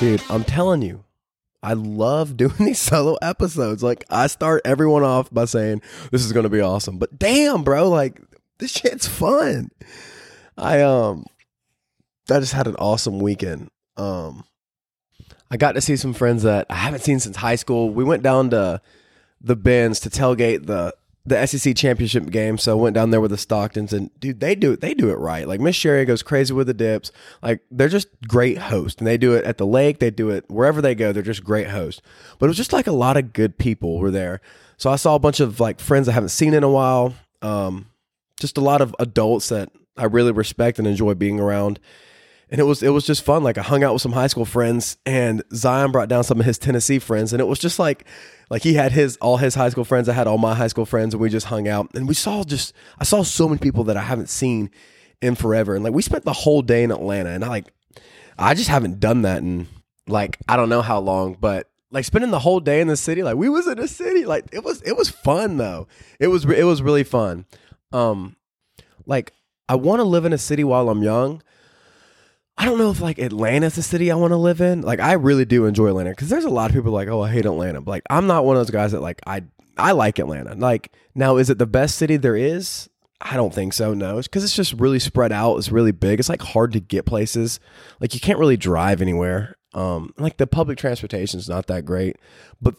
Dude, I'm telling you, I love doing these solo episodes. Like, I start everyone off by saying, this is going to be awesome. But damn, bro, like, this shit's fun. I, um, I just had an awesome weekend. Um, I got to see some friends that I haven't seen since high school. We went down to the Benz to tailgate the the SEC championship game. So I went down there with the Stocktons, and dude, they do it. They do it right. Like Miss Sherry goes crazy with the dips. Like they're just great hosts, and they do it at the lake. They do it wherever they go. They're just great hosts. But it was just like a lot of good people were there. So I saw a bunch of like friends I haven't seen in a while. Um, just a lot of adults that I really respect and enjoy being around and it was it was just fun. Like I hung out with some high school friends, and Zion brought down some of his Tennessee friends, and it was just like like he had his all his high school friends. I had all my high school friends, and we just hung out, and we saw just I saw so many people that I haven't seen in forever, and like we spent the whole day in Atlanta, and I like I just haven't done that in like I don't know how long, but like spending the whole day in the city, like we was in the city, like it was it was fun though. It was it was really fun. Um, like I want to live in a city while I'm young I don't know if like Atlanta's the city I want to live in. Like I really do enjoy Atlanta because there's a lot of people like, oh, I hate Atlanta. But, like I'm not one of those guys that like I I like Atlanta. Like now, is it the best city there is? I don't think so. No, because it's just really spread out. It's really big. It's like hard to get places. Like you can't really drive anywhere. Um, like the public transportation is not that great. But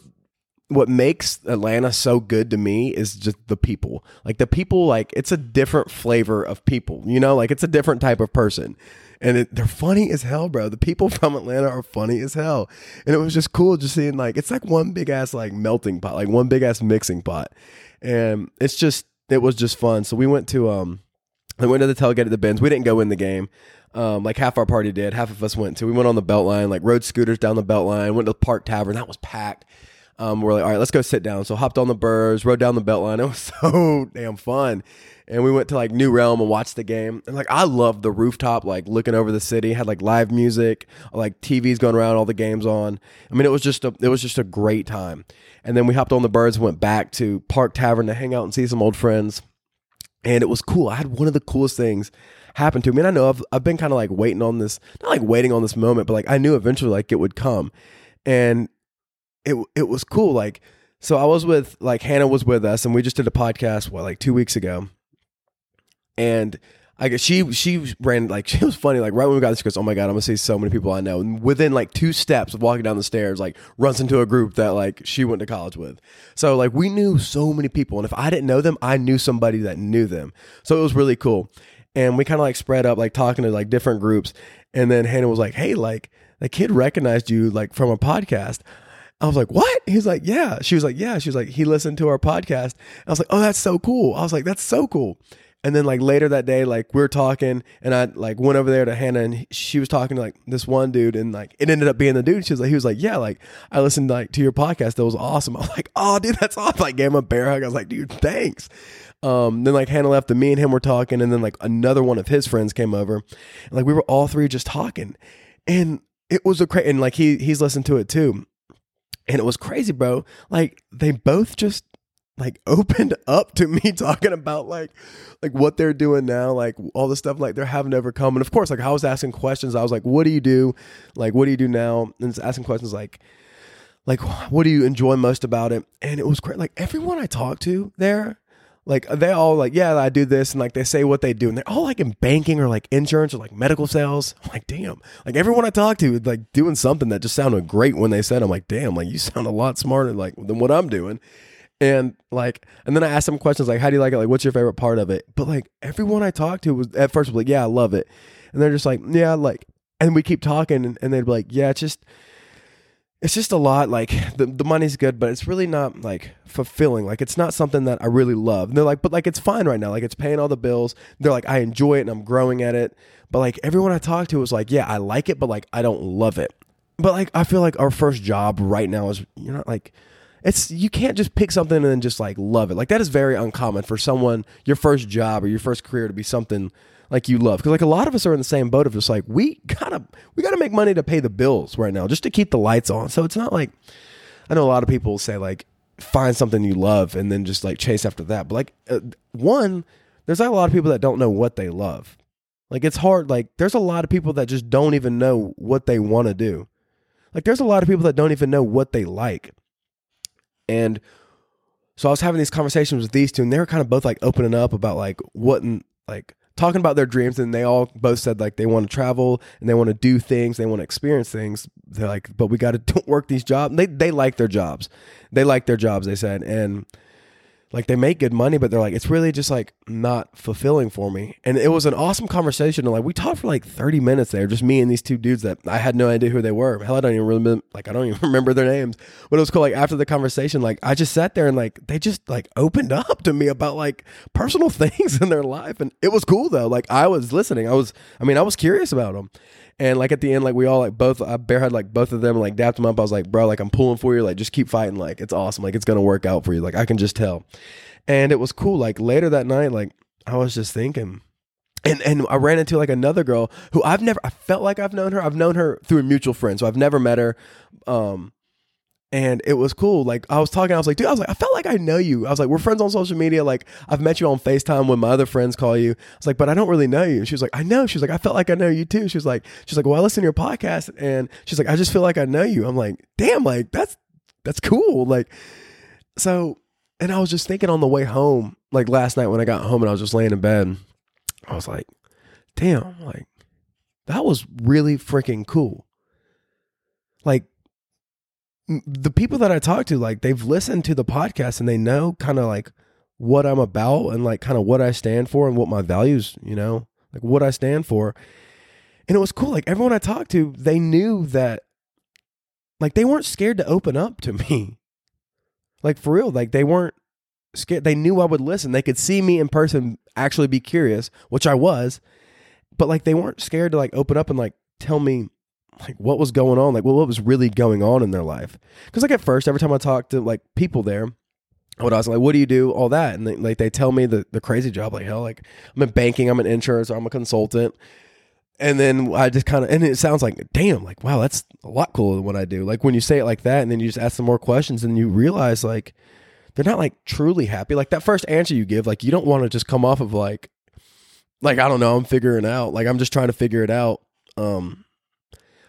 what makes Atlanta so good to me is just the people. Like the people, like it's a different flavor of people. You know, like it's a different type of person and it, they're funny as hell, bro. The people from Atlanta are funny as hell, and it was just cool just seeing like it's like one big ass like melting pot, like one big ass mixing pot, and it's just it was just fun. So we went to um, we went to the tailgate at the Benz. We didn't go in the game. Um, like half our party did, half of us went to. We went on the Beltline, like rode scooters down the Beltline. Went to the Park Tavern, that was packed. Um, we're like, all right, let's go sit down. So hopped on the Birds, rode down the Beltline. It was so damn fun and we went to like New Realm and watched the game. And like I loved the rooftop, like looking over the city, had like live music, like TVs going around, all the games on. I mean, it was just a it was just a great time. And then we hopped on the birds, went back to Park Tavern to hang out and see some old friends. And it was cool. I had one of the coolest things happen to me. And I know I've I've been kind of like waiting on this, not like waiting on this moment, but like I knew eventually like it would come. And it it was cool. Like so I was with like Hannah was with us and we just did a podcast what like 2 weeks ago and I guess she she ran like she was funny. Like right when we got this, she goes, "Oh my god, I'm gonna see so many people I know." And within like two steps of walking down the stairs, like runs into a group that like she went to college with. So like we knew so many people, and if I didn't know them, I knew somebody that knew them. So it was really cool. And we kind of like spread up, like talking to like different groups. And then Hannah was like, "Hey, like the kid recognized you like from a podcast." I was like, "What?" He's like, "Yeah." She was like, "Yeah." She was like, "He listened to our podcast." I was like, "Oh, that's so cool." I was like, "That's so cool." And then like later that day, like we are talking, and I like went over there to Hannah, and she was talking to like this one dude, and like it ended up being the dude. She was like, he was like, yeah, like I listened like to your podcast, that was awesome. I was like, oh, dude, that's awesome. Like gave him a bear hug. I was like, dude, thanks. Um, then like Hannah left, and me and him were talking, and then like another one of his friends came over, and like we were all three just talking, and it was a crazy, and like he he's listened to it too, and it was crazy, bro. Like they both just like opened up to me talking about like like what they're doing now like all the stuff like they're having ever come and of course like i was asking questions. I was like what do you do? Like what do you do now? And it's asking questions like like what do you enjoy most about it? And it was great. Like everyone i talked to there like they all like yeah i do this and like they say what they do and they're all like in banking or like insurance or like medical sales i'm like damn like everyone i talked to like doing something that just sounded great when they said i'm like damn like you sound a lot smarter like than what i'm doing and like, and then I asked them questions like, "How do you like it? Like, what's your favorite part of it?" But like, everyone I talked to was at first was like, "Yeah, I love it," and they're just like, "Yeah, like," and we keep talking, and, and they'd be like, "Yeah, it's just." It's just a lot like the, the money's good, but it's really not like fulfilling. Like it's not something that I really love. And they're like, but like it's fine right now. Like it's paying all the bills. They're like, I enjoy it and I'm growing at it. But like everyone I talked to was like, yeah, I like it, but like I don't love it. But like I feel like our first job right now is you know like it's you can't just pick something and then just like love it. Like that is very uncommon for someone your first job or your first career to be something like you love. Because like a lot of us are in the same boat of just like we gotta we gotta make money to pay the bills right now just to keep the lights on. So it's not like I know a lot of people say like find something you love and then just like chase after that. But like uh, one, there's like a lot of people that don't know what they love. Like it's hard. Like there's a lot of people that just don't even know what they want to do. Like there's a lot of people that don't even know what they like. And so I was having these conversations with these two, and they were kind of both like opening up about like what and like talking about their dreams, and they all both said like they want to travel and they want to do things, they want to experience things. They're like, but we got to work these jobs. They they like their jobs, they like their jobs. They said, and like they make good money, but they're like, it's really just like not fulfilling for me. And it was an awesome conversation. And like we talked for like 30 minutes there, just me and these two dudes that I had no idea who they were. Hell, I don't even remember, like, I don't even remember their names. But it was cool. Like after the conversation, like I just sat there and like they just like opened up to me about like personal things in their life. And it was cool though. Like I was listening. I was, I mean, I was curious about them. And like at the end, like we all like both, I bear had like both of them, like dapped them up. I was like, bro, like I'm pulling for you. Like just keep fighting. Like it's awesome. Like it's gonna work out for you. Like I can just tell. And it was cool. Like later that night, like I was just thinking. And and I ran into like another girl who I've never I felt like I've known her. I've known her through a mutual friend. So I've never met her. Um and it was cool. Like I was talking, I was like, dude, I was like, I felt like I know you. I was like, we're friends on social media. Like I've met you on FaceTime when my other friends call you. I was like, but I don't really know you. she was like, I know. She was like, I felt like I know you too. She was like, she's like, well, I listen to your podcast, and she's like, I just feel like I know you. I'm like, damn, like that's that's cool. Like, so, and I was just thinking on the way home, like last night when I got home and I was just laying in bed, I was like, damn, like that was really freaking cool. Like the people that I talk to, like they've listened to the podcast and they know kind of like what I'm about and like kind of what I stand for and what my values, you know, like what I stand for. And it was cool. Like everyone I talked to, they knew that like they weren't scared to open up to me. Like for real, like they weren't scared. They knew I would listen. They could see me in person actually be curious, which I was. But like they weren't scared to like open up and like tell me like what was going on, like what, what was really going on in their life. Because like at first, every time I talked to like people there, I would ask like, "What do you do?" All that, and they, like they tell me the the crazy job. Like hell, like I'm in banking, I'm an insurance, I'm a consultant. And then I just kind of, and it sounds like, damn, like wow, that's a lot cooler than what I do. Like when you say it like that, and then you just ask some more questions, and you realize like they're not like truly happy. Like that first answer you give, like you don't want to just come off of like, like I don't know, I'm figuring out. Like I'm just trying to figure it out. Um,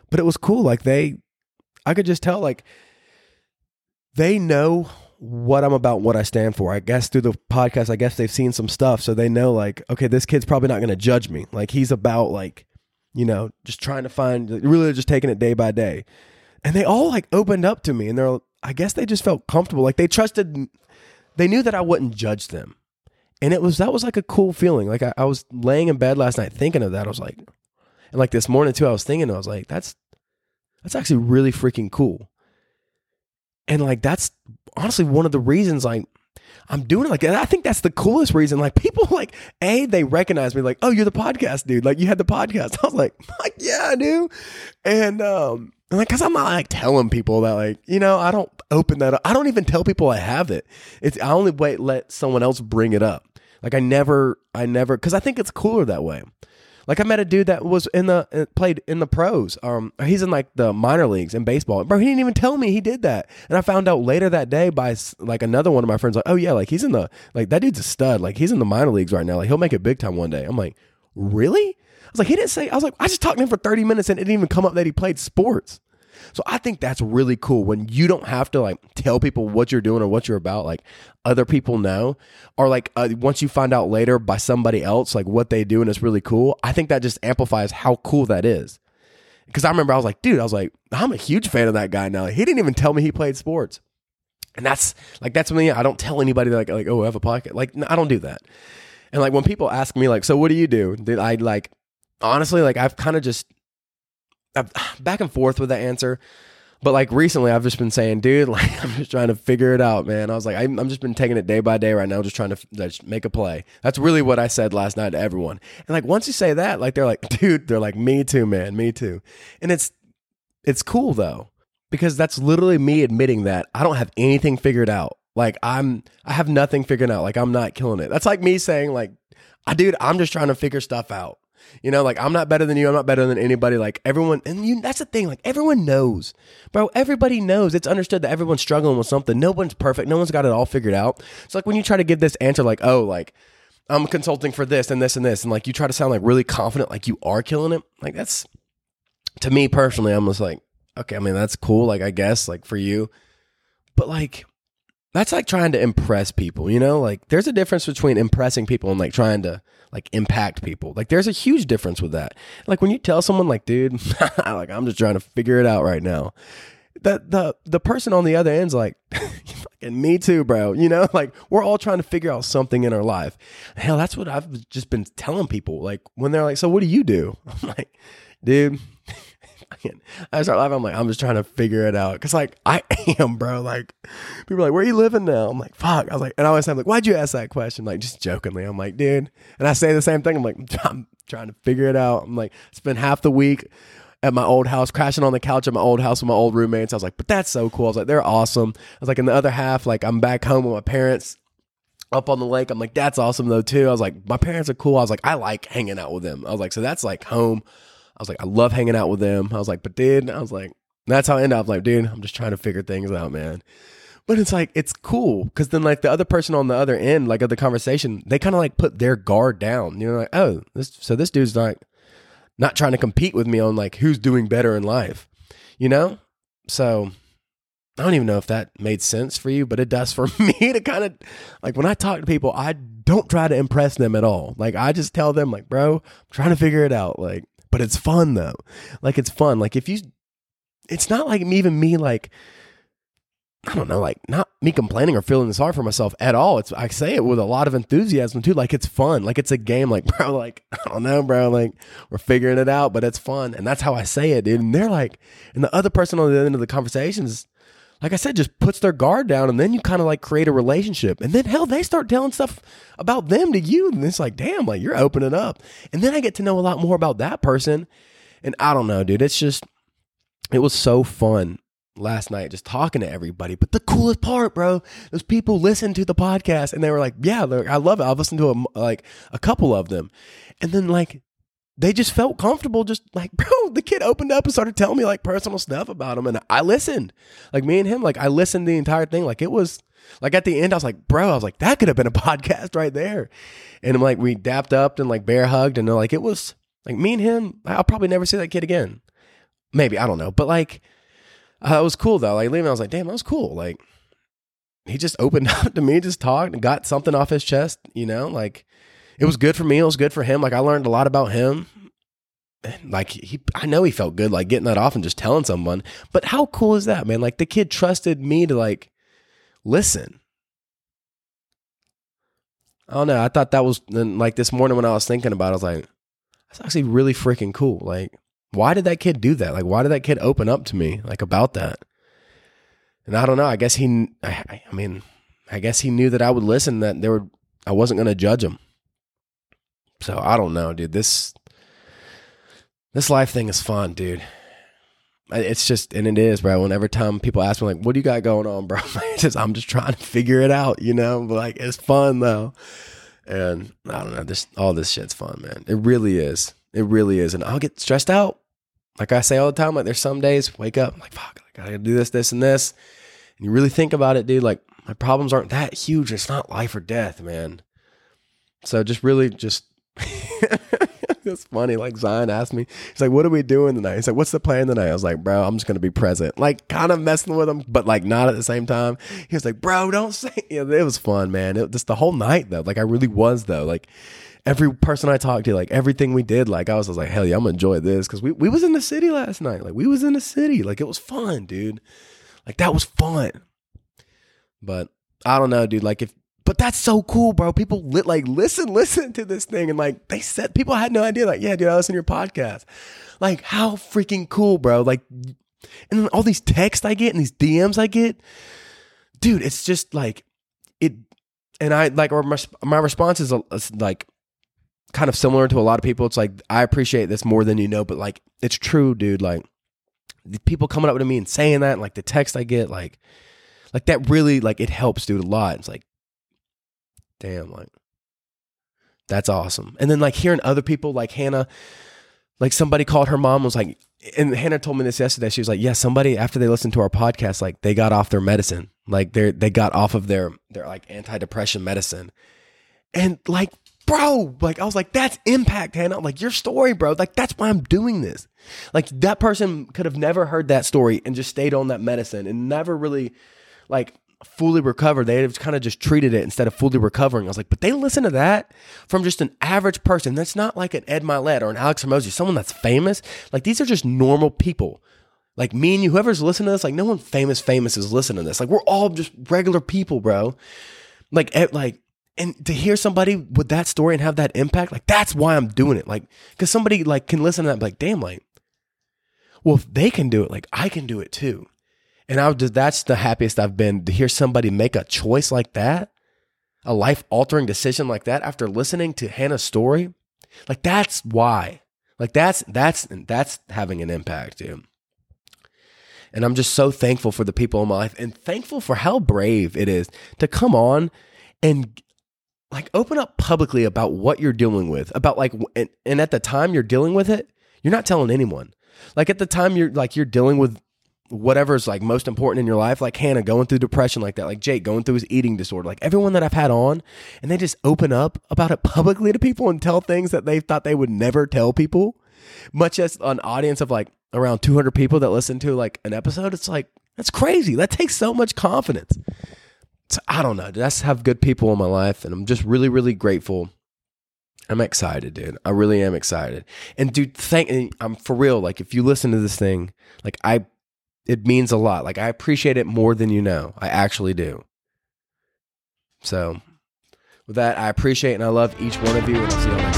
but it was cool. Like they, I could just tell like they know what I'm about, what I stand for. I guess through the podcast, I guess they've seen some stuff, so they know like, okay, this kid's probably not going to judge me. Like he's about like, you know, just trying to find, really just taking it day by day. And they all like opened up to me, and they're, I guess they just felt comfortable, like they trusted, they knew that I wouldn't judge them, and it was that was like a cool feeling. Like I, I was laying in bed last night thinking of that. I was like, and like this morning too, I was thinking, I was like, that's that's actually really freaking cool. And like that's honestly one of the reasons like I'm doing it like and I think that's the coolest reason. Like people like A, they recognize me like, oh, you're the podcast dude. Like you had the podcast. I was like, like, yeah, I do. And um and like cause I'm not like telling people that like, you know, I don't open that up. I don't even tell people I have it. It's I only wait let someone else bring it up. Like I never I never cause I think it's cooler that way. Like I met a dude that was in the uh, played in the pros. Um, he's in like the minor leagues in baseball. Bro, he didn't even tell me he did that, and I found out later that day by like another one of my friends. Like, oh yeah, like he's in the like that dude's a stud. Like he's in the minor leagues right now. Like he'll make it big time one day. I'm like, really? I was like, he didn't say. I was like, I just talked to him for 30 minutes and it didn't even come up that he played sports. So I think that's really cool when you don't have to like tell people what you're doing or what you're about. Like other people know, or like uh, once you find out later by somebody else like what they do and it's really cool. I think that just amplifies how cool that is. Because I remember I was like, dude, I was like, I'm a huge fan of that guy now. He didn't even tell me he played sports. And that's like that's me. I don't tell anybody like like oh I have a podcast. Like no, I don't do that. And like when people ask me like so what do you do? I like honestly like I've kind of just I'm back and forth with the answer. But like recently, I've just been saying, dude, like I'm just trying to figure it out, man. I was like, I'm, I'm just been taking it day by day right now, just trying to just make a play. That's really what I said last night to everyone. And like once you say that, like they're like, dude, they're like, me too, man, me too. And it's it's cool though because that's literally me admitting that I don't have anything figured out. Like I'm, I have nothing figured out. Like I'm not killing it. That's like me saying, like, I dude, I'm just trying to figure stuff out. You know, like I'm not better than you. I'm not better than anybody. Like everyone, and you, that's the thing. Like everyone knows, bro. Everybody knows. It's understood that everyone's struggling with something. No one's perfect. No one's got it all figured out. So like when you try to give this answer, like, oh, like I'm consulting for this and this and this, and like you try to sound like really confident, like you are killing it. Like that's to me personally, I'm just like, okay, I mean, that's cool. Like, I guess, like for you, but like, that's like trying to impress people, you know? Like, there's a difference between impressing people and like trying to like impact people. Like, there's a huge difference with that. Like, when you tell someone, like, dude, like, I'm just trying to figure it out right now, that the the person on the other end's like, fucking me too, bro. You know, like we're all trying to figure out something in our life. Hell, that's what I've just been telling people. Like when they're like, "So what do you do?" I'm like, dude. I start laughing. I'm like, I'm just trying to figure it out. Cause like I am, bro. Like people are like, where are you living now? I'm like, fuck. I was like, and I always say, like, why'd you ask that question? Like just jokingly. I'm like, dude. And I say the same thing. I'm like, I'm trying to figure it out. I'm like, spend half the week at my old house, crashing on the couch at my old house with my old roommates. I was like, but that's so cool. I was like, they're awesome. I was like, in the other half, like I'm back home with my parents up on the lake. I'm like, that's awesome though too. I was like, my parents are cool. I was like, I like hanging out with them. I was like, so that's like home. I was like, I love hanging out with them. I was like, but dude, I was like, that's how I end up. Like, dude, I'm just trying to figure things out, man. But it's like it's cool because then like the other person on the other end, like of the conversation, they kind of like put their guard down. You know, like oh, this so this dude's like not trying to compete with me on like who's doing better in life, you know? So I don't even know if that made sense for you, but it does for me to kind of like when I talk to people, I don't try to impress them at all. Like I just tell them like, bro, I'm trying to figure it out. Like, but it's fun though. Like it's fun. Like if you it's not like even me like I don't know, like not me complaining or feeling sorry for myself at all. It's I say it with a lot of enthusiasm too. Like it's fun. Like it's a game. Like bro, like I don't know, bro. Like we're figuring it out, but it's fun, and that's how I say it, dude. And they're like, and the other person on the end of the conversation is, like I said, just puts their guard down, and then you kind of like create a relationship, and then hell, they start telling stuff about them to you, and it's like, damn, like you're opening up, and then I get to know a lot more about that person, and I don't know, dude. It's just, it was so fun last night just talking to everybody. But the coolest part, bro, those people listened to the podcast and they were like, "Yeah, I love it." I've listened to a, like a couple of them, and then like they just felt comfortable. Just like, bro, the kid opened up and started telling me like personal stuff about him, and I listened. Like me and him, like I listened the entire thing. Like it was. Like at the end, I was like, bro, I was like, that could have been a podcast right there. And I'm like, we dapped up and like bear hugged, and like it was like me and him. I'll probably never see that kid again. Maybe I don't know, but like uh, it was cool though. Like leaving, I was like, damn, that was cool. Like he just opened up to me, just talked and got something off his chest. You know, like it was good for me. It was good for him. Like I learned a lot about him. Like he, I know he felt good, like getting that off and just telling someone. But how cool is that, man? Like the kid trusted me to like listen. I don't know. I thought that was like this morning when I was thinking about it, I was like, that's actually really freaking cool. Like why did that kid do that? Like, why did that kid open up to me like about that? And I don't know. I guess he, I, I mean, I guess he knew that I would listen. That there were, I wasn't going to judge him. So I don't know, dude. This, this life thing is fun, dude. It's just, and it is, bro. Whenever time people ask me, like, what do you got going on, bro? just, I'm just trying to figure it out, you know? But like, it's fun though. And I don't know. This, all this shit's fun, man. It really is. It really is. And I'll get stressed out like I say all the time, like there's some days wake up, I'm like fuck, I gotta do this, this, and this. And you really think about it, dude. Like my problems aren't that huge. It's not life or death, man. So just really just it's funny. Like Zion asked me, he's like, "What are we doing tonight?" He's like, "What's the plan tonight?" I was like, "Bro, I'm just gonna be present." Like, kind of messing with him, but like not at the same time. He was like, "Bro, don't say." You know, it was fun, man. It, just the whole night though. Like, I really was though. Like, every person I talked to, like everything we did, like I was, I was like, hell yeah, I'm gonna enjoy this because we we was in the city last night. Like we was in the city, like it was fun, dude. Like that was fun. But I don't know, dude. Like if, but that's so cool, bro. People lit like listen, listen to this thing, and like they said, people had no idea. Like, yeah, dude, I listen to your podcast. Like, how freaking cool, bro. Like, and all these texts I get and these DMs I get, dude. It's just like it, and I like, or my my response is like kind of similar to a lot of people. It's like I appreciate this more than you know, but like it's true, dude. Like people coming up to me and saying that, and like the text I get, like like that really like it helps, dude, a lot. It's like, damn, like that's awesome. And then like hearing other people, like Hannah, like somebody called her mom was like, and Hannah told me this yesterday. She was like, yeah, somebody after they listened to our podcast, like they got off their medicine, like they they got off of their their like antidepressant medicine, and like bro, like I was like, that's impact, Hannah. Like your story, bro. Like that's why I'm doing this. Like that person could have never heard that story and just stayed on that medicine and never really like fully recovered. They have kind of just treated it instead of fully recovering. I was like, but they listen to that from just an average person. That's not like an Ed Mylett or an Alex Hormozi, someone that's famous. Like these are just normal people. Like me and you, whoever's listening to this, like no one famous famous is listening to this. Like we're all just regular people, bro. Like eh, like and to hear somebody with that story and have that impact, like that's why I'm doing it. Like because somebody like can listen to that, like damn, like well if they can do it, like I can do it too. And I just that's the happiest I've been to hear somebody make a choice like that, a life altering decision like that after listening to Hannah's story. Like that's why. Like that's that's that's having an impact, dude. And I'm just so thankful for the people in my life and thankful for how brave it is to come on and like open up publicly about what you're dealing with, about like, and, and at the time you're dealing with it, you're not telling anyone. Like at the time you're like, you're dealing with whatever's like most important in your life, like Hannah going through depression like that, like Jake going through his eating disorder, like everyone that I've had on, and they just open up about it publicly to people and tell things that they thought they would never tell people, much as an audience of like around 200 people that listen to like an episode, it's like, that's crazy. That takes so much confidence. So I don't know. Just have good people in my life, and I'm just really, really grateful. I'm excited, dude. I really am excited. And dude, thank I'm for real. Like if you listen to this thing, like I it means a lot. Like I appreciate it more than you know. I actually do. So with that, I appreciate and I love each one of you, and I'll see you